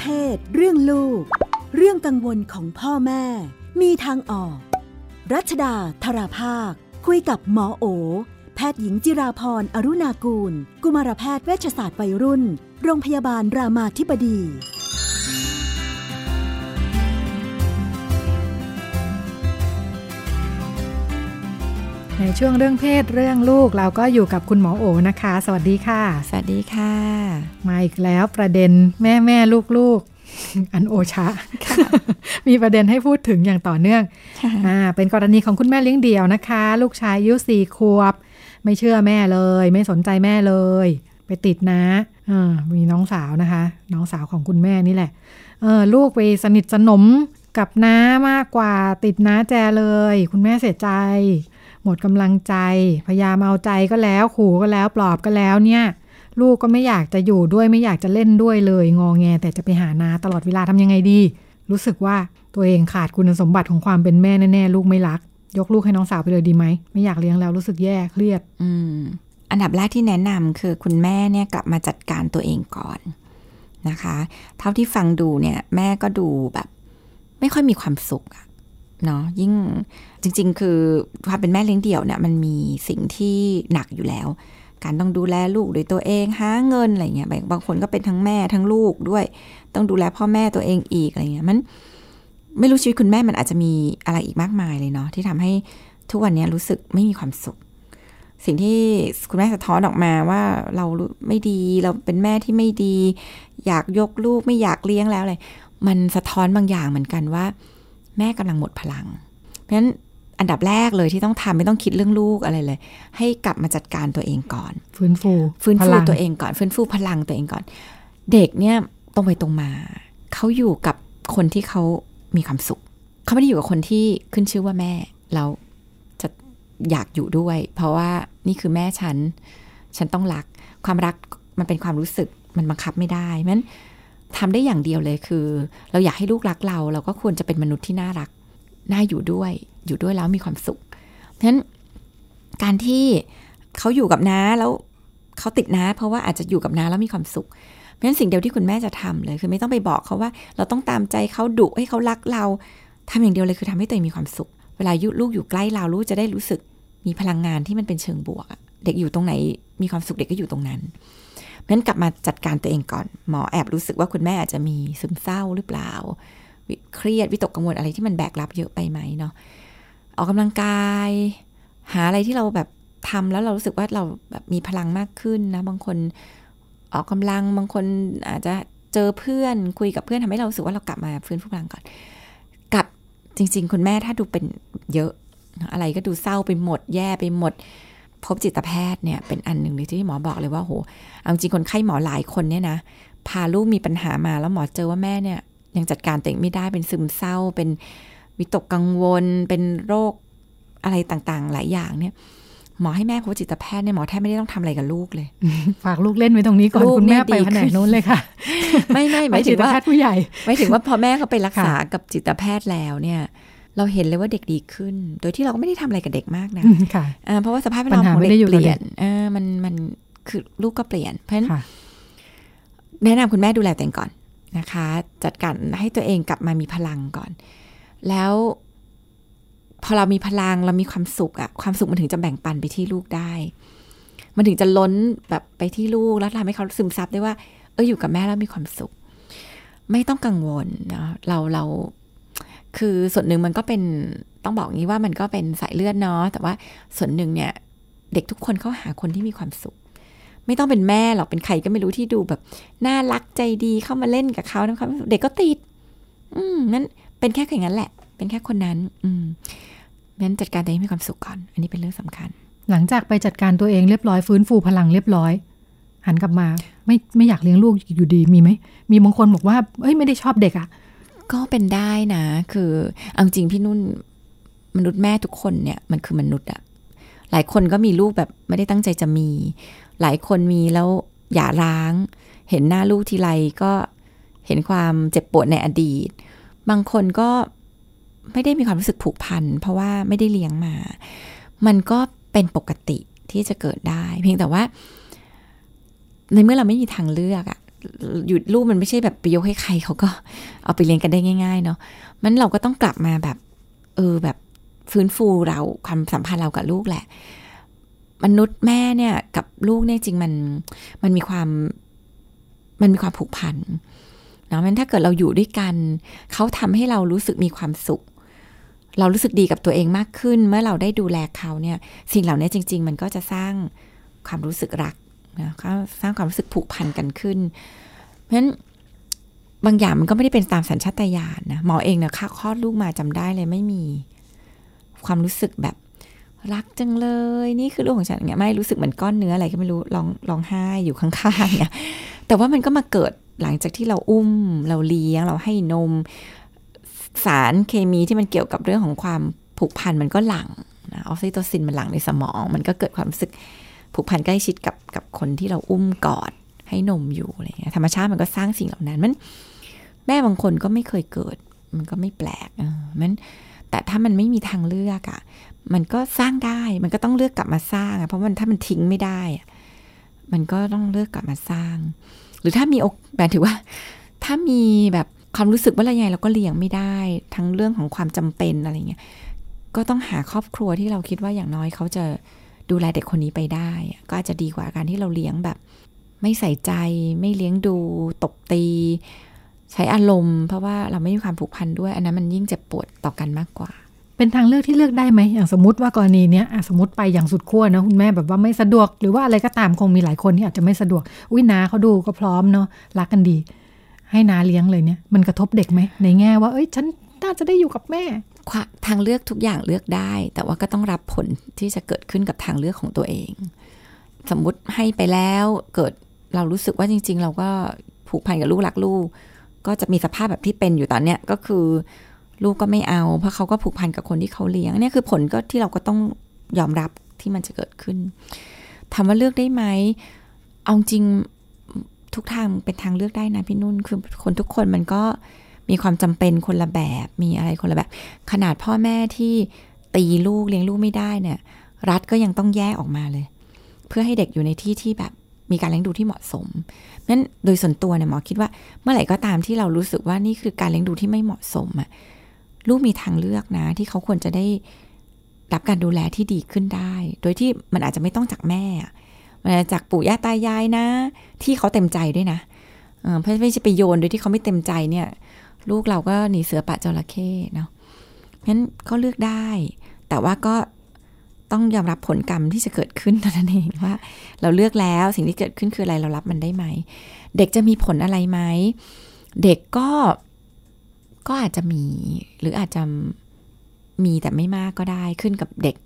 เพศ เรื่องลูก เรื่องกังวลของพ่อแม่ มีทางออก รัชดาธราภาค คุยกับหมอโอ แพทย์หญิงจิราพรอรุณากูล กุมารแพทย์เวชศาสตร์วัยรุ่น โรงพยาบาลรามาธิบดี ในช่วงเรื่องเพศเรื่องลูกเราก็อยู่กับคุณหมอโอนะคะ สวัสดีค่ะ สวัสดีค่ะ มาอีกแล้วประเด็นแม่แม่ลูกลูกอันโอชะ มีประเด็นให้พูดถึงอย่างต่อเนื่องอ่าเป็นกรณีของคุณแม่เลี้ยงเดี่ยวนะคะ ลูกชายอายุสี่ขวบ ไม่เชื่อแม่เลย ไม่สนใจแม่เลย ไปติดนะเออมีน้องสาวนะคะ น้องสาวของคุณแม่นี่แหละเออลูกไปสนิทสนมกับน้ามากกว่าติดน้าแจเลย คุณแม่เสียใจ หมดกำลังใจ พยายามเอาใจก็แล้วขู่ก็แล้วปลอบก็แล้วเนี่ย ลูกก็ไม่อยากจะอยู่ด้วยไม่อยากจะเล่นด้วยเลยงอแง แต่จะไปหานาตลอดเวลาทำยังไงดี รู้สึกว่าตัวเองขาดคุณสมบัติของความเป็นแม่แน่ๆลูกไม่รัก ยกลูกให้น้องสาวไปเลยดีไหมไม่อยากเลี้ยงแล้วรู้สึกแย่เครียด อืม อันดับแรกที่แนะนำคือคุณแม่เนี่ยกลับมาจัดการตัวเองก่อนนะคะ เท่าที่ฟังดูเนี่ย แม่ก็ดูแบบ ไม่ค่อยมีความสุขอะ เนาะยิ่งจริง ๆ คือความเป็นแม่เลี้ยงเดี่ยวเนี่ยมันมีสิ่งที่หนักอยู่แล้ว การต้องดูแลลูกโดยตัวเองหาเงินอะไรเงี้ยบางคนก็เป็นทั้งแม่ทั้งลูกด้วย ต้องดูแลพ่อแม่ตัวเองอีกอะไรเงี้ยมันไม่รู้ชีวิตคุณแม่มันอาจจะมีอะไรอีกมากมายเลยเนาะที่ทำให้ทุกวันนี้รู้สึกไม่มีความสุข สิ่งที่คุณแม่สะท้อนออกมาว่าเราไม่ดีเราเป็นแม่ที่ไม่ดี อยากยกลูกไม่อยากเลี้ยงแล้วอะไรมันสะท้อนบางอย่างเหมือนกันว่า แม่กำลังหมดพลัง เพราะฉะนั้นอันดับแรกเลยที่ต้องทำไม่ต้องคิดเรื่องลูกอะไรเลย ให้กลับมาจัดการตัวเองก่อน ฟื้นฟู ฟื้นพฟูลังตัวเองก่อน ฟื้นฟูพลังตัวเองก่อน เด็กเนี่ยตรงไปตรงมาเขาอยู่กับคนที่เขามีความสุขเขาไม่ได้อยู่กับคนที่ขึ้นชื่อว่าแม่แล้วจะอยากอยู่ด้วย เพราะว่านี่คือแม่ฉัน ฉันต้องรัก ความรักมันเป็นความรู้สึกมันบังคับไม่ได้เพราะฉะนั้น ทำได้อย่างเดียวเลยคือ เราอยากให้ลูกรักเรา เราก็ควรจะเป็นมนุษย์ที่น่ารัก น่าอยู่ด้วย อยู่ด้วยแล้วมีความสุขเพราะฉะนั้นการที่เขาอยู่กับน้าแล้วเขาติดน้าเพราะว่าอาจจะอยู่กับน้าแล้วมีความสุขเพราะฉะนั้นสิ่งเดียวที่คุณแม่จะทำเลย คือไม่ต้องไปบอกเขาว่า เราต้องตามใจเขาดุให้เขารักเราทำอย่างเดียวเลยคือทำให้ตัวเองมีความสุข เวลายุลูกอยู่ใกล้เราลูกจะได้รู้สึกมีพลังงานที่มันเป็นเชิงบวก เด็กอยู่ตรงไหนมีความสุขเด็กก็อยู่ตรงนั้น เพราะฉะนั้นกลับมาจัดการตัวเองก่อน หมอแอบรู้สึกว่าคุณแม่อาจจะมีซึมเศร้าหรือเปล่า เครียดวิตกกังวลอะไรที่มันแบกรับเยอะไปไหมเนาะออกกำลังกาย หาอะไรที่เราแบบทำแล้วเรารู้สึกว่าเราแบบมีพลังมากขึ้นนะ บางคนออกกำลังบางคนอาจจะเจอเพื่อนคุยกับเพื่อนทำให้เรารู้สึกว่าเรากลับมาฟื้นฟูพลังก่อน กับจริง ๆ คุณแม่ถ้าดูเป็นเยอะ อะไรก็ดูเศร้าไปหมด แย่ไปหมด พบจิตแพทย์เนี่ยเป็นอันหนึ่งเลยที่หมอบอกเลยว่าโหเอาจริงคนไข้หมอหลายคนเนี่ยนะพาลูกมีปัญหามาแล้วหมอเจอว่าแม่เนี่ย ยังจัดการตัวเองไม่ได้เป็นซึมเศร้า เป็นวิตกกังวล เป็นโรคอะไรต่างๆ หลายอย่างเนี่ยหมอให้แม่พบจิตแพทย์เนี่ยหมอแทบไม่ได้ต้องทำอะไรกับลูกเลย ฝากลูกเล่นไว้ตรงนี้ก่อนลูกคุณแม่เนี่ยไปดีแผนขึ้กนนู้นเลยค่ะ ไม่ไม่หไปมายจิถึตงว่าแพทย์ผู้ใหญ่หมายถึงว่าพอแม่เขาไปรักษาค่ะกับจิตแพทย์แล้วเนี่ย เราเห็นเลยว่าเด็กดีขึ้น โดยที่เราก็ไม่ได้ทำอะไรกับเด็กมากนะค่ะอ่าเพราะว่าสภาพแวดล้อมปัญหาของไม่เด็ได้กอยู่เปกับลี่เด็ยกนเออมันมันคือลูกก็เปลี่ยน เพราะฉะนั้นค่ะแนะนำคุณแม่ดูแลตัวเองก่อนนะคะ จัดการให้ตัวเองกลับมามีพลังก่อน แล้ว พอเรามีพลังเรามีความสุขอะความสุขมันถึงจะแบ่งปันไปที่ลูกได้ มันถึงจะล้นแบบไปที่ลูกแล้วทำให้เขาซึมซับได้ว่า เอออยู่กับแม่แล้วมีความสุข ไม่ต้องกังวลนะเราเรา คือส่วนหนึ่งมันก็เป็นต้องบอกงี้ว่ามันก็เป็นสายเลือดเนาะแต่ว่าส่วนหนึ่งเนี่ย เด็กทุกคนเขาหาคนที่มีความสุข ไม่ต้องเป็นแม่หรอกเป็นใครก็ไม่รู้ที่ดูแบบน่ารักใจดีเข้ามาเล่นกับเขานะครับเด็กก็ติด อืมนั้นเป็นแค่อย่างนั้นแหละ เป็นแค่คนนั้น อืมงั้นจัดการตัวเองให้มีความสุขก่อน อันนี้เป็นเรื่องสำคัญ หลังจากไปจัดการตัวเองเรียบร้อยฟื้นฟูพลังเรียบร้อยหันกลับมา ไม่ไม่อยากเลี้ยงลูกอยู่ดีมีไหมมีบางคนบอกว่าเอ้ยไม่ได้ชอบเด็กอะ ก็เป็นได้นะ คือเอาจริงพี่นุ่นมนุษย์แม่ทุกคนเนี่ยมันคือมนุษย์อะหลายคนก็มีลูกแบบไม่ได้ตั้งใจจะมี หลายคนมีแล้วหย่าร้าง เห็นหน้าลูกทีไรก็เห็นความเจ็บปวดในอดีต บางคนก็ไม่ได้มีความรู้สึกผูกพัน เพราะว่าไม่ได้เลี้ยงมา มันก็เป็นปกติที่จะเกิดได้ เพียงแต่ว่า ในเมื่อเราไม่มีทางเลือกอะ อยู่ลูกมันไม่ใช่แบบไปยกให้ใครเขาก็เอาไปเลี้ยงกันได้ง่าย ๆ เนาะมันเราก็ต้องกลับมาแบบ เออแบบฟื้นฟูเราความสัมพันธ์เรากับลูกแหละ มนุษย์แม่เนี่ยกับลูกเนี่ยจริงมันมันมีความมันมีความผูกพันเนาะมันถ้าเกิดเราอยู่ด้วยกันเขาทำให้เรารู้สึกมีความสุข เรารู้สึกดีกับตัวเองมากขึ้น เมื่อเราได้ดูแลเขาเนี่ย สิ่งเหล่านี้จริง ๆ มันก็จะสร้างความรู้สึกรัก นะก็สร้างความรู้สึกผูกพันกันขึ้น เพราะฉะนั้นบางอย่างมันก็ไม่ได้เป็นตามสัญชาตญาณนะหมอเองเนี่ยค่าคลอดลูกมาจำได้เลยไม่มี ความรู้สึกแบบรักจังเลย นี่คือลูกของฉันเนี่ยไม่รู้สึกเหมือนก้อนเนื้ออะไรก็ไม่รู้ร้องร้องไห้อยู่ข้างๆเนี่ยแต่ว่ามันก็มาเกิดหลังจากที่เราอุ้ม เราเลี้ยง เราให้นม สารเคมีที่มันเกี่ยวกับเรื่องของความผูกพันมันก็หลังนะออกซิโตซินมันหลังในสมอง มันก็เกิดความรู้สึก ผูกพันใกล้ชิดกับกับคนที่เราอุ้มกอดให้นมอยู่อะไรเงี้ยธรรมชาติมันก็สร้างสิ่งเหล่านั้นมันแม่บางคนก็ไม่เคยเกิด มันก็ไม่แปลกมันแต่ถ้ามันไม่มีทางเลือกอะ่ะ มันก็สร้างได้มันก็ต้องเลือกกลับมาสร้างอะเพราะมันถ้ามันทิ้งไม่ได้อะมันก็ต้องเลือกกลับมาสร้าง หรือถ้ามีอกแบบถือว่า ถ้ามีแบบความรู้สึกว่าอะไรไงเราก็เลี้ยงไม่ได้ ทั้งเรื่องของความจำเป็นอะไรเงี้ยก็ต้องหาครอบครัวที่เราคิดว่าอย่างน้อยเขาจะ ดูแลเด็กคนนี้ไปได้ ก็อาจจะดีกว่าการที่เราเลี้ยงแบบ ไม่ใส่ใจ ไม่เลี้ยงดูตบตี ใช้อารมณ์ เพราะว่าเราไม่มีความผูกพันด้วย อันนั้นมันยิ่งเจ็บปวดต่อกันมากกว่า เป็นทางเลือกที่เลือกได้ไหมอย่างสมมติว่ากรณีเนี้ยสมมติไปอย่างสุดขั้วนะคุณแม่แบบว่าไม่สะดวก หรือว่าอะไรก็ตามคงมีหลายคนที่อาจจะไม่สะดวกอุ้ยนาเขาดูก็พร้อมเนาะรักกันดี ให้นาเลี้ยงเลยเนี่ยมันกระทบเด็กไหมในแง่ว่า เอ้ยฉันน่าจะได้อยู่กับแม่ ทางเลือกทุกอย่างเลือกได้ แต่ว่าก็ต้องรับผลที่จะเกิดขึ้นกับทางเลือกของตัวเอง สมมุติให้ไปแล้วเกิดเรารู้สึกว่าจริง ๆ เราก็ผูกพันกับลูกรักลูก ก็จะมีสภาพแบบที่เป็นอยู่ตอนเนี้ยก็คือ ลูกก็ไม่เอา เพราะเขาก็ผูกพันกับคนที่เขาเลี้ยงเนี่ยคือผลก็ที่เราก็ต้องยอมรับที่มันจะเกิดขึ้นถามว่าเลือกได้ไหมเอาจริงทุกทางเป็นทางเลือกได้นะพี่นุ่นคือคนทุกคนมันก็ มีความจำเป็นคนละแบบ มีอะไรคนละแบบ ขนาดพ่อแม่ที่ตีลูกเลี้ยงลูกไม่ได้เนี่ย รัฐก็ยังต้องแยกออกมาเลย เพื่อให้เด็กอยู่ในที่ที่แบบมีการเลี้ยงดูที่เหมาะสมนั้นโดยส่วนตัวเนี่ยหมอคิดว่าเมื่อไหร่ก็ตามที่เรารู้สึกว่านี่คือการเลี้ยงดูที่ไม่เหมาะสมอะลูกมีทางเลือกนะ ที่เขาควรจะได้รับการดูแลที่ดีขึ้นได้ โดยที่มันอาจจะไม่ต้องจากแม่ มันจากปู่ย่าตายายนะ ที่เขาเต็มใจด้วยนะเพราะไม่ใช่ไปโยนโดยที่เขาไม่เต็มใจเนี่ย ลูกเราก็หนีเสือปะจระเข้เนาะงั้นก็เลือกได้ แต่ว่าก็ต้องยอมรับผลกรรมที่จะเกิดขึ้นเท่านั้นเองว่า เราเลือกแล้วสิ่งที่เกิดขึ้นคืออะไรเรารับมันได้ไหม เด็กจะมีผลอะไรไหม เด็กก็ก็อาจจะมีหรืออาจจะมีแต่ไม่มากก็ได้ขึ้นกับเด็ก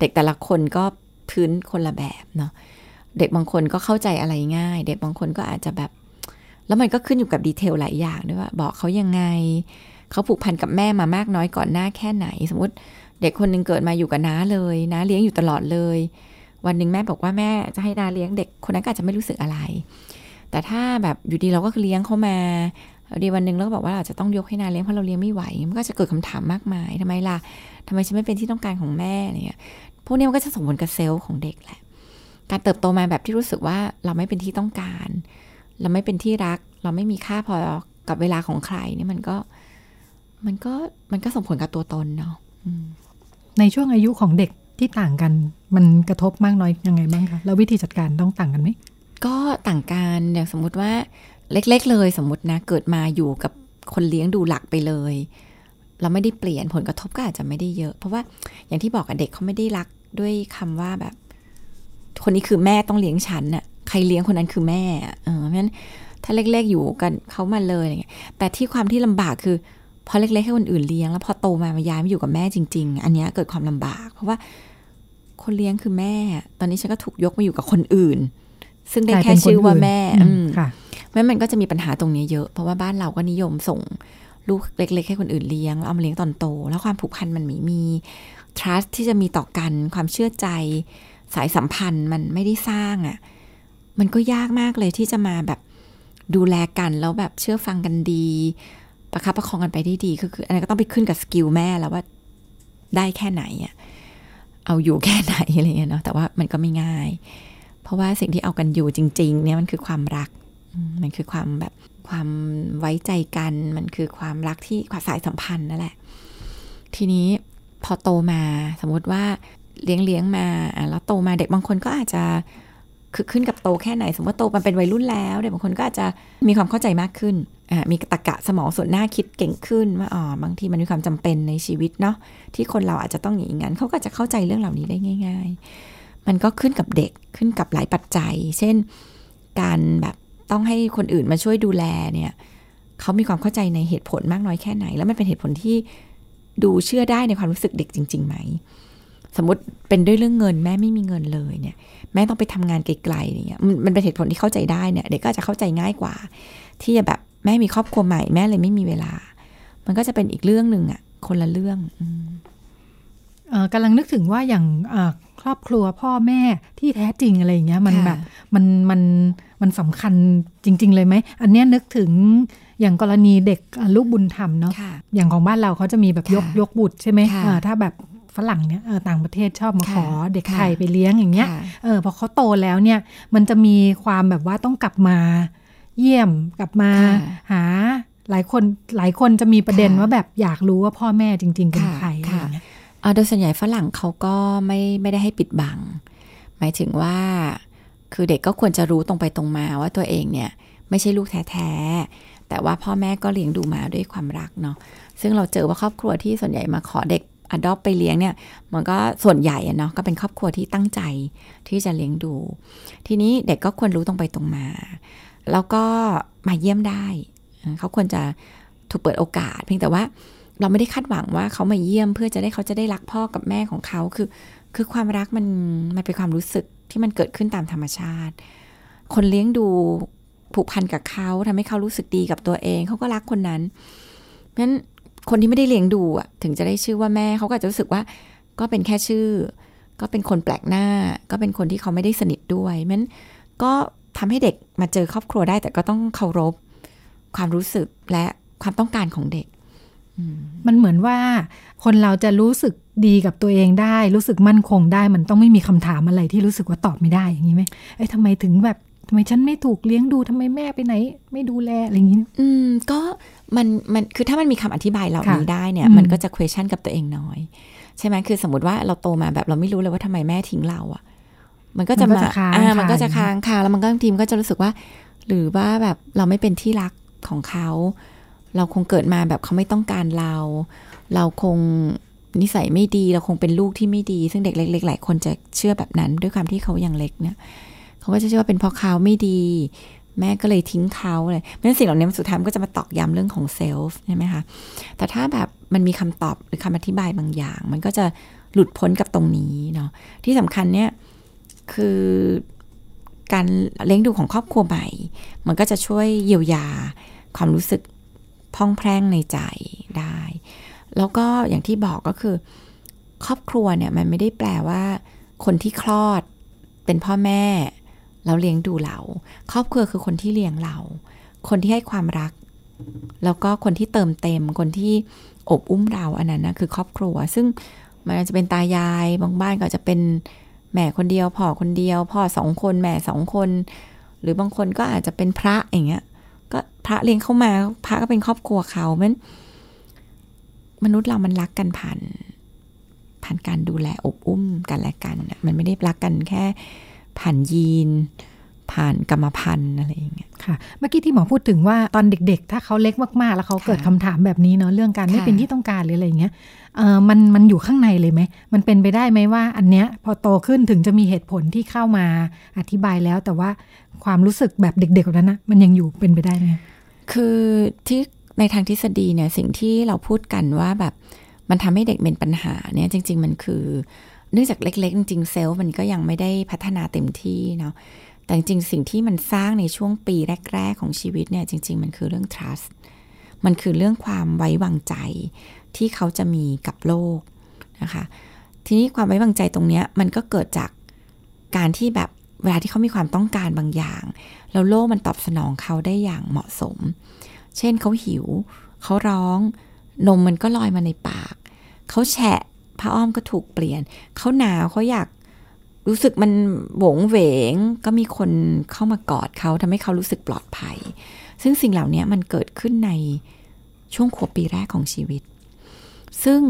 เด็กแต่ละคนก็พื้นคนละแบบเนาะเด็กบางคนก็เข้าใจอะไรง่าย เด็กบางคนก็อาจจะแบบ แล้วมันก็ขึ้นอยู่กับดีเทลหลายอย่างด้วยว่าบอกเขายังไง เขาผูกพันกับแม่มามากน้อยก่อนหน้าแค่ไหน สมมติเด็กคนหนึ่งเกิดมาอยู่กับน้าเลยน้าเลี้ยงอยู่ตลอดเลย วันหนึ่งแม่บอกว่าแม่จะให้น้าเลี้ยงเด็กคนนั้นก็อาจจะไม่รู้สึกอะไร แต่ถ้าแบบอยู่ดีเราก็เลี้ยงเขามาดีวันหนึ่งเราก็บอกว่าเราจะต้องยกให้นาเลี้ยงเพราะเราเลี้ยงไม่ไหว มันก็จะเกิดคำถามมากมายทำไมล่ะทำไมฉันไม่เป็นที่ต้องการของแม่เนี่ยพวกนี้มันก็จะส่งผลกับเซลล์ของเด็กแหละ การเติบโตมาแบบที่รู้สึกว่าเราไม่เป็นที่ต้องการ เราไม่เป็นที่รัก เราไม่มีค่าพอกับเวลาของใครนี่มันก็มันก็มันก็ส่งผลกับตัวตนเนาะในช่วงอายุของเด็กที่ต่างกัน มันกระทบมากน้อยยังไงบ้างคะแล้ววิธีจัดการต้องต่างกันไหมก็ต่างกันอย่างสมมุติว่าเล็ก ๆ เลยสมมตินะเกิดมาอยู่กับคนเลี้ยงดูหลักไปเลย เราไม่ได้เปลี่ยนผลกระทบก็อาจจะไม่ได้เยอะ เพราะว่าอย่างที่บอกกับเด็กเขาไม่ได้รักด้วยคำว่าแบบ คนนี้คือแม่ต้องเลี้ยงฉันน่ะใค รเลี้ยงคนนั้นคือแม่เออเพราะฉะนั้นถ้าเล็กๆอยู่กันเขามาเลยอะไรเงี้ยแต่ที่ความที่ลำบากคือพอเล็กๆให้คนอื่นเลี้ยงแล้วพอโตมามาย้ายมาอยู่กับแม่จริง ๆ อันนี้เกิดความลำบาก เพราะว่าคนเลี้ยงคือแม่ ตอนนี้ฉันก็ถูกยกมาอยู่กับคนอื่น ซึ่งได้แค่ชื่อว่าแม่อืค่ะแม่มันก็จะมีปัญหาตรงนี้เยอะ เพราะว่าบ้านเราก็นิยมส่งลูกเล็กๆให้คนอื่นเลี้ยงเอามาเลี้ยงตอนโต แล้วความผูกพันมันมีมี trust ที่จะมีต่อกันความเชื่อใจ สายสัมพันธ์มันไม่ได้สร้างอะ่ะ มันก็ยากมากเลยที่จะมาแบบดูแลกันแล้วแบบเชื่อฟังกันดี ประคับประคองกันไปได้ดีก็คืออันนี้ก็ต้องไปขึ้นกับสกิลแม่แล้วว่าได้แค่ไหนอะเอาอยู่แค่ไหนอะไรเงี้ยเนาะแต่ว่ามันก็ไม่ง่าย เพราะว่าสิ่งที่เอากันอยู่จริง ๆ เนี่ยมันคือความรัก มันคือความแบบความไว้ใจกัน มันคือความรักที่ความสายสัมพันธ์นั่นแหละ ทีนี้พอโตมาสมมติว่าเลี้ยงเลี้ยงมาแล้วโตมาเด็กบางคนก็อาจจะ คือขึ้นกับโตแค่ไหน สมมติว่าโตมันเป็นวัยรุ่นแล้วเด็กบางคนก็อาจจะมีความเข้าใจมากขึ้นมีตะกะสมองส่วนหน้าคิดเก่งขึ้นว่าอ๋อบางทีมันมีความจำเป็นในชีวิตเนาะที่คนเราอาจจะต้องอย่างนั้นเขาก็จะเข้าใจเรื่องเหล่านี้ได้ง่าย ๆ มันก็ขึ้นกับเด็กขึ้นกับหลายปัจจัย เช่น การแบบต้องให้คนอื่นมาช่วยดูแลเนี่ยเขามีความเข้าใจในเหตุผลมากน้อยแค่ไหน แล้วมันเป็นเหตุผลที่ดูเชื่อได้ในความรู้สึกเด็กจริงๆไหม สมมติเป็นด้วยเรื่องเงินแม่ไม่มีเงินเลยเนี่ย แม่ต้องไปทำงานไกลๆเนี่ยมันเป็นเหตุผลที่เข้าใจได้เนี่ยเด็กก็จะเข้าใจง่ายกว่า ที่จะแบบแม่มีครอบครัวใหม่แม่เลยไม่มีเวลา มันก็จะเป็นอีกเรื่องหนึ่งอะคนละเรื่องกำลังนึกถึงว่าอย่างครอบครัวพ่อแม่ที่แท้จริงอะไรอย่างเงี้ยมันแบบมันมันมันสำคัญจริง ๆ เลยไหม อันนี้นึกถึงอย่างกรณีเด็กลูกบุญธรรมเนาะอย่างของบ้านเราเขาจะมีแบบยกยกบุตรใช่ไหมถ้าแบบ ฝรั่งเนี่ยต่างประเทศชอบมาขอเด็กไทยไปเลี้ยงอย่างเงี้ยเออพอเขาโตแล้วเนี่ยมันจะมีความแบบว่าต้องกลับมาเยี่ยมกลับมาหาหลายคนหลายคนจะมีประเด็นว่าแบบอยากรู้ว่าพ่อแม่จริง ๆ เป็นใครอะไรเงี้ยโดยส่วนใหญ่ฝรั่งเขาก็ไม่ไม่ได้ให้ปิดบัง หมายถึงว่า คือเด็กก็ควรจะรู้ตรงไปตรงมาว่าตัวเองเนี่ย ไม่ใช่ลูกแท้ๆแต่ว่าพ่อแม่ก็เลี้ยงดูมาด้วยความรักเนาะซึ่งเราเจอว่าครอบครัวที่ส่วนใหญ่มาขอเด็ก อดอปไปเลี้ยงเนี่ย มันก็ส่วนใหญ่เนาะก็เป็นครอบครัวที่ตั้งใจที่จะเลี้ยงดู ทีนี้เด็กก็ควรรู้ตรงไปตรงมา แล้วก็มาเยี่ยมได้ เขาควรจะถูกเปิดโอกาส เพียงแต่ว่าเราไม่ได้คาดหวังว่าเขามาเยี่ยมเพื่อจะได้เขาจะได้รักพ่อกับแม่ของเขาคือ คือความรักมันมันเป็นความรู้สึกที่มันเกิดขึ้นตามธรรมชาติ คนเลี้ยงดูผูกพันกับเขาทำให้เขารู้สึกดีกับตัวเอง เขาก็รักคนนั้นเพราะฉะนั้น คนที่ไม่ได้เลี้ยงดูอะถึงจะได้ชื่อว่าแม่เขาก็จะรู้สึกว่าก็เป็นแค่ชื่อ ก็เป็นคนแปลกหน้า ก็เป็นคนที่เขาไม่ได้สนิทด้วยมันก็ทำให้เด็กมาเจอครอบครัวได้แต่ก็ต้องเคารพ ความรู้สึกและความต้องการของเด็ก มันเหมือนว่าคนเราจะรู้สึกดีกับตัวเองได้ รู้สึกมั่นคงได้ มันต้องไม่มีคำถามอะไรที่รู้สึกว่าตอบไม่ได้อย่างนี้ไหมไอ้ทำไมถึงแบบทำไมฉันไม่ถูกเลี้ยงดูทำไมแม่ไปไหน ไม่ดูแลอะไรอย่างนี้ อืมก็ มันมันคือถ้ามันมีคำอธิบายเหล่านี้ได้เนี่ย มันก็จะ question กับตัวเองน้อย ใช่ไหมคือสมมติว่าเราโตมาแบบเราไม่รู้เลยว่าทำไมแม่ทิ้งเราอะ่ะ มันก็จะมาอ่ามันก็จะค้างคาแล้วมันก็ทีมก็จะรู้สึกว่า หรือว่าแบบเราไม่เป็นที่รักของเขา เราคงเกิดมาแบบเขาไม่ต้องการเรา เราคงนิสัยไม่ดีเราคงเป็นลูกที่ไม่ดี ซึ่งเด็กเล็กๆหลายคนจะเชื่อแบบนั้น ด้วยความที่เขายังเล็กเนี่ย เขาก็จะเชื่อว่าเป็นเพราะเขาไม่ดี แม่ก็เลยทิ้งเขาเลยเพราะฉะนั้นสิ่งเหล่านี้มันสุดท้ายก็จะมาตอกย้ำเรื่องของเซลฟ์ใช่ไหมคะ แต่ถ้าแบบมันมีคำตอบหรือคำอธิบายบางอย่าง มันก็จะหลุดพ้นกับตรงนี้เนาะที่สำคัญเนี่ยคือการเลี้ยงดูของครอบครัวใหม่ มันก็จะช่วยเยียวยาความรู้สึกพ่องแพร่งในใจได้ แล้วก็อย่างที่บอกก็คือ ครอบครัวเนี่ยมันไม่ได้แปลว่า คนที่คลอดเป็นพ่อแม่ แล้วเลี้ยงดูเรา ครอบครัวคือคนที่เลี้ยงเรา คนที่ให้ความรัก แล้วก็คนที่เติมเต็ม คนที่อบอุ้มเราอันนั้นนะคือครอบครัว ซึ่งมันจะเป็นตายาย บางบ้านก็จะเป็นแม่คนเดียวพ่อคนเดียว พ่อสองคนแม่สองคน หรือบางคนก็อาจจะเป็นพระอย่างเงี้ย ก็พระเลี้ยงเข้ามา พระก็เป็นครอบครัวเขามันมนุษย์เรามันรักกันผ่านผ่านการดูแลอบอุ้มกันและกันมันไม่ได้รักกันแค่ ผ่านยีน ผ่านกรรมพันธุ์อะไรอย่างเงี้ยค่ะ เมื่อกี้ที่หมอพูดถึงว่าตอนเด็กๆ ถ้าเขาเล็กมากๆ แล้วเขาเกิดคำถามแบบนี้เนาะเรื่องการไม่เป็นที่ต้องการหรืออะไรอย่างเงี้ยเออมันมันอยู่ข้างในเลยไหมมันเป็นไปได้ไหมว่า อันเนี้ยพอโตขึ้นถึงจะมีเหตุผลที่เข้ามาอธิบายแล้ว แต่ว่าความรู้สึกแบบเด็กๆนั้นนะมันยังอยู่เป็นไปได้ไหมคือที่ในทางทฤษฎีเนี่ยสิ่งที่เราพูดกันว่าแบบมันทำให้เด็กเป็นปัญหาเนี่ยจริง ๆ มันคือ เนื่องจากเล็ก ๆ จริงๆเซลล์มันก็ยังไม่ได้พัฒนาเต็มที่เนาะแต่จริงสิ่งที่มันสร้างในช่วงปีแรก ๆ ของชีวิตเนี่ยจริง ๆ มันคือเรื่อง trust มันคือเรื่องความไว้วางใจที่เขาจะมีกับโลกนะคะ ทีนี้ความไว้วางใจตรงนี้มันก็เกิดจากการที่แบบเวลาที่เขามีความต้องการบางอย่าง แล้วโลกมันตอบสนองเขาได้อย่างเหมาะสม เช่นเขาหิว เขาร้อง นมมันก็ลอยมาในปาก เขาแฉะ ผ้าอ้อมก็ถูกเปลี่ยน เขาหนาวเขาอยากรู้สึกมันโหวงเหวง ก็มีคนเข้ามากอดเขาทำให้เขารู้สึกปลอดภัย ซึ่งสิ่งเหล่านี้มันเกิดขึ้นในช่วงขวบปีแรกของชีวิต ซึ่ง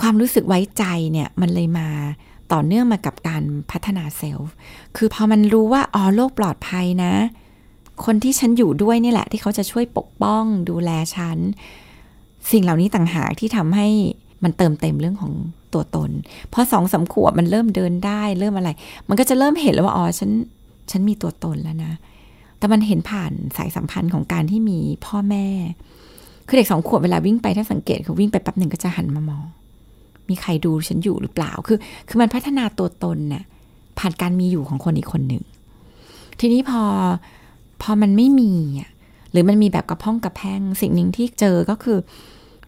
ความรู้สึกไว้ใจเนี่ยมันเลยมาต่อเนื่องมากับการพัฒนาเซลล์ คือพอมันรู้ว่าอ๋อโลกปลอดภัยนะ คนที่ฉันอยู่ด้วยนี่แหละ ที่เขาจะช่วยปกป้องดูแลฉัน สิ่งเหล่านี้ต่างหากที่ทำให้ มันเติมเต็มเรื่องของตัวตน พอสองสาขวบมันเริ่มเดินได้เริ่มอะไร มันก็จะเริ่มเห็นแล้วว่าอ๋อฉันฉันมีตัวตนแล้วนะ แต่มันเห็นผ่านสายสัมพันธ์ของการที่มีพ่อแม่คือเด็กสองขวบเวลาวิ่งไปถ้าสังเกตเขาวิ่งไปแป๊บหนึ่งก็จะหันมามอง มีใครดูฉันอยู่หรือเปล่า คือ คือมันพัฒนาตัวตนเนี่ยผ่านการมีอยู่ของคนอีกคนหนึ่ง ทีนี้พอพอมันไม่มีอะหรือมันมีแบบกระพ้องกระแพงสิ่งหนึ่งที่เจอก็คือ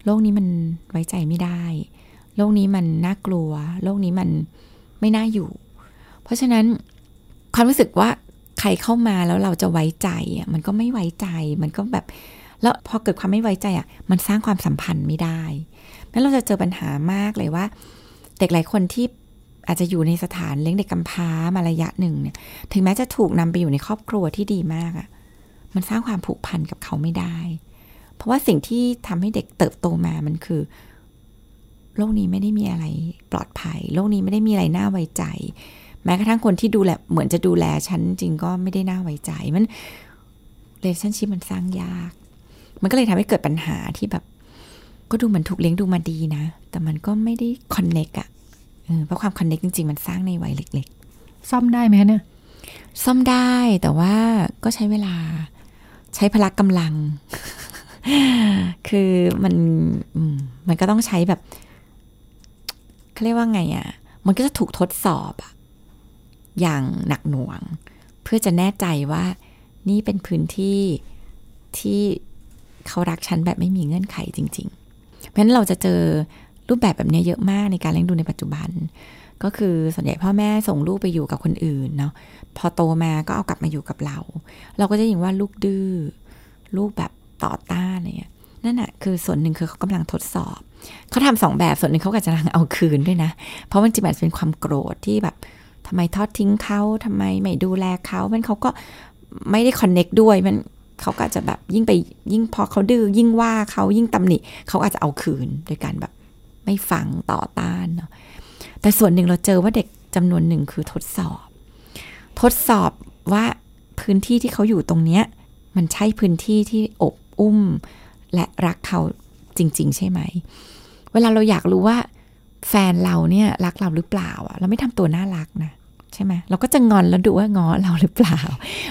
โลกนี้มันไว้ใจไม่ได้ โลกนี้มันน่ากลัว โลกนี้มันไม่น่าอยู่ เพราะฉะนั้นความรู้สึกว่าใครเข้ามาแล้วเราจะไว้ใจอะมันก็ไม่ไว้ใจ มันก็แบบแล้วพอเกิดความไม่ไว้ใจอะ มันสร้างความสัมพันธ์ไม่ได้นั้นเราจะเจอปัญหามากเลยว่า เด็กหลายคนที่อาจจะอยู่ในสถานเลี้ยงเด็กกำพร้ามาระยะหนึ่งเนี่ย ถึงแม้จะถูกนำไปอยู่ในครอบครัวที่ดีมากอะ มันสร้างความผูกพันกับเขาไม่ได้ ราะว่าสิ่งที่ทำให้เด็กเติบโตมามันคือ โลกนี้ไม่ได้มีอะไรปลอดภัย โลกนี้ไม่ได้มีอะไรน่าไว้ใจ แม้กระทั่งคนที่ดูแลเหมือนจะดูแลฉันจริงก็ไม่ได้น่าไว้ใจมันเรชั่นชิพมันสร้างยาก มันก็เลยทำให้เกิดปัญหาที่แบบ ก็ดูเหมือนถูกเลี้ยงดูมาดีนะ แต่มันก็ไม่ได้คอนเน็กอะเพราะความคอนเน็กจริง ๆ มันสร้างในวัยเล็ก ๆ ซ่อมได้ไหมเนี่ย ซ่อมได้แต่ว่าก็ใช้เวลา ใช้พละกำลัง คือมันมันก็ต้องใช้แบบเขาเรียกว่าไงอะ่ะ มันก็จะถูกทดสอบอะอย่างหนักหน่วง เพื่อจะแน่ใจว่านี่เป็นพื้นที่ที่เขารักฉันแบบไม่มีเงื่อนไขจริง ๆ เพราะฉะนั้นเราจะเจอรูปแบบแบบนี้เยอะมากในการเลี้ยงดูในปัจจุบัน ก็คือส่วนใหญ่พ่อแม่ส่งลูกไปอยู่กับคนอื่นเนาะพอโตมาก็เอากลับมาอยู่กับเรา เราก็จะยินว่าลูกดื้อลูกแบบ ต่อต้านอะไรเงี้ยนั่นแหะคือส่วนหนึ่งคือเขากำลังทดสอบ เขาทำสองแบบส่วนหนึ่งเขาก็จะลังเอาคืนด้วยนะ เพราะมันจะแบบเป็นความโกรธที่แบบทำไมทอดทิ้งเขาทำไมไม่ดูแลเขา มันเขาก็ไม่ได้คอนเน็กด้วยมันเขาก็จะแบบยิ่งไปยิ่งพอเขาดื้อยิ่งว่าเขายิ่งตำหนิเขาอาจจะเอาคืนโดยการแบบไม่ฟังต่อต้านเนาะแต่ส่วนหนึ่งเราเจอว่าเด็กจำนวนหนึ่งคือทดสอบ ทดสอบว่าพื้นที่ที่เขาอยู่ตรงเนี้ย มันใช่พื้นที่ที่อบ อุ้ม และรักเขาจริง ๆ ใช่ไหม เวลาเราอยากรู้ว่าแฟนเราเนี่ยรักเราหรือเปล่าอะเราไม่ทำตัวน่ารักนะใช่ไหมเราก็จะงอนแล้วดูว่างอเราหรือเปล่า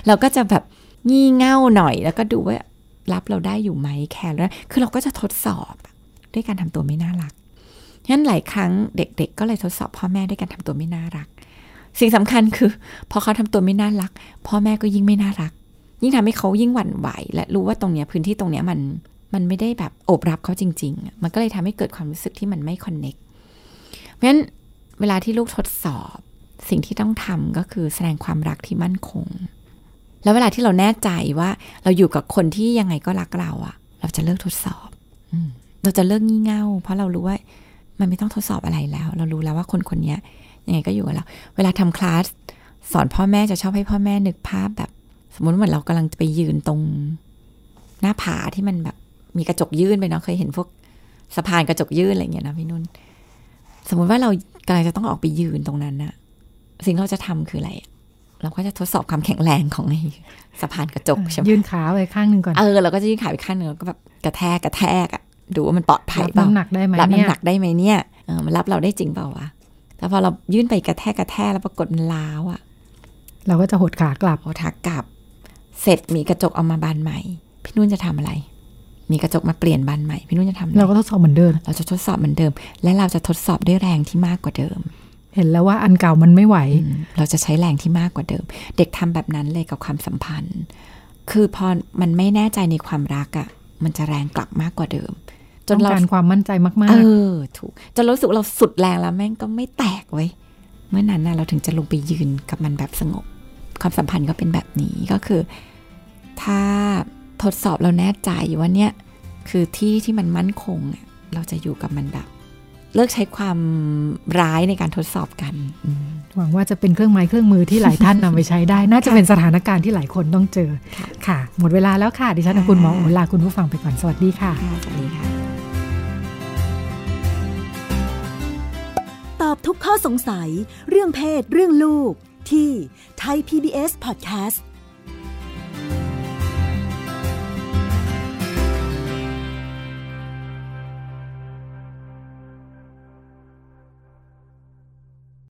เราก็จะแบบงี่เง่าหน่อยแล้วก็ดูว่ารับเราได้อยู่ไหมแคร์แล้วคือเราก็จะทดสอบด้วยการทำตัวไม่น่ารักฉะนั้นหลายครั้งเด็ก ๆ ก็เลยทดสอบพ่อแม่ด้วยการทำตัวไม่น่ารัก สิ่งสำคัญคือ พอเขาทำตัวไม่น่ารัก พ่อแม่ก็ยิ่งไม่น่ารัก ยิ่งทำให้เขายิ่งหวั่นไหว และรู้ว่าตรงเนี้ยพื้นที่ตรงเนี้ยมันมันไม่ได้แบบโอบรับเขาจริง ๆ มันก็เลยทำให้เกิดความรู้สึกที่มันไม่คอนเน็กเพราะฉะนั้นเวลาที่ลูกทดสอบสิ่งที่ต้องทำก็คือแสดงความรักที่มั่นคง แล้วเวลาที่เราแน่ใจว่าเราอยู่กับคนที่ยังไงก็รักเราอะเราจะเลิกทดสอบเราจะเลิกงี่เง่า เพราะเรารู้ว่ามันไม่ต้องทดสอบอะไรแล้ว เรารู้แล้วว่าคนคนนี้ยังไงก็อยู่กับเรา เวลาทำคลาสสอนพ่อแม่จะชอบให้พ่อแม่นึกภาพแบบ สมมติว่าเรากำลังจะไปยืนตรงหน้าผาที่มันแบบมีกระจกยื่นไปเนาะเคยเห็นพวกสะพานกระจกยื่นอะไรเงี้ยนะพี่นุ่น สมมุติว่าเรากำลังจะต้องออกไปยืนตรงนั้นนะสิ่งเราจะทำคืออะไร เราก็จะทดสอบความแข็งแรงของไอ้สะพานกระจกใช่ไหมยืนขาไว้ข้างหนึ่งก่อนเออเราก็จะยืนขาไปข้างหนึ่งแล้วก็แบบกระแทกกระแทกอะดูว่ามันปลอดภัยเปล่ารับน้ำหนักได้ไหมรับน้ำหนักได้ไหมเนี่ยเออมันรับเราได้จริงเปล่าวะแต่พอเรายื่นไปกระแทกกระแทกแล้วปรากฏมันล้าวอะเราก็จะหดขากลับหดขากลับ เสร็จมีกระจกเอามาบานใหม่ พี่นุ่นจะทำอะไร มีกระจกมาเปลี่ยนบานใหม่ พี่นุ่นจะทำเราก็ทดสอบเหมือนเดิม เราจะทดสอบเหมือนเดิม และเราจะทดสอบด้วยแรงที่มากกว่าเดิม เห็นแล้วว่าอันเก่ามันไม่ไหว เราจะใช้แรงที่มากกว่าเดิม เด็กทำแบบนั้นเลยกับความสัมพันธ์ คือพอมันไม่แน่ใจในความรักอะ่ะ มันจะแรงกลับมากกว่าเดิม จนเราการความมั่นใจมากๆ เออ ถูก จนรู้สึกเราสุดแรงแล้วแม่งก็ไม่แตกไว้เมื่อนั้นนะเราถึงจะลงไปยืนกับมันแบบสงบความสัมพันธ์ก็เป็นแบบนี้ก็คือ ถ้าทดสอบเราแน่ใจว่าเนี่ยคือที่ที่มันมั่นคง เราจะอยู่กับมันแบบ เลิกใช้ความร้ายในการทดสอบกันหวังว่าจะเป็นเครื่องไม้เครื่องมือที่หลายท่านนำไปใช้ได้ น่าจะเป็นสถานการณ์ที่หลายคนต้องเจอค่ะ หมดเวลาแล้วค่ะ ดิฉันคุณหมอโอลาคุณผู้ฟังไปก่อนสวัสดีค่ะสวัสดีค่ะ ตอบทุกข้อสงสัยเรื่องเพศเรื่องลูกที่ไทย PBS Podcast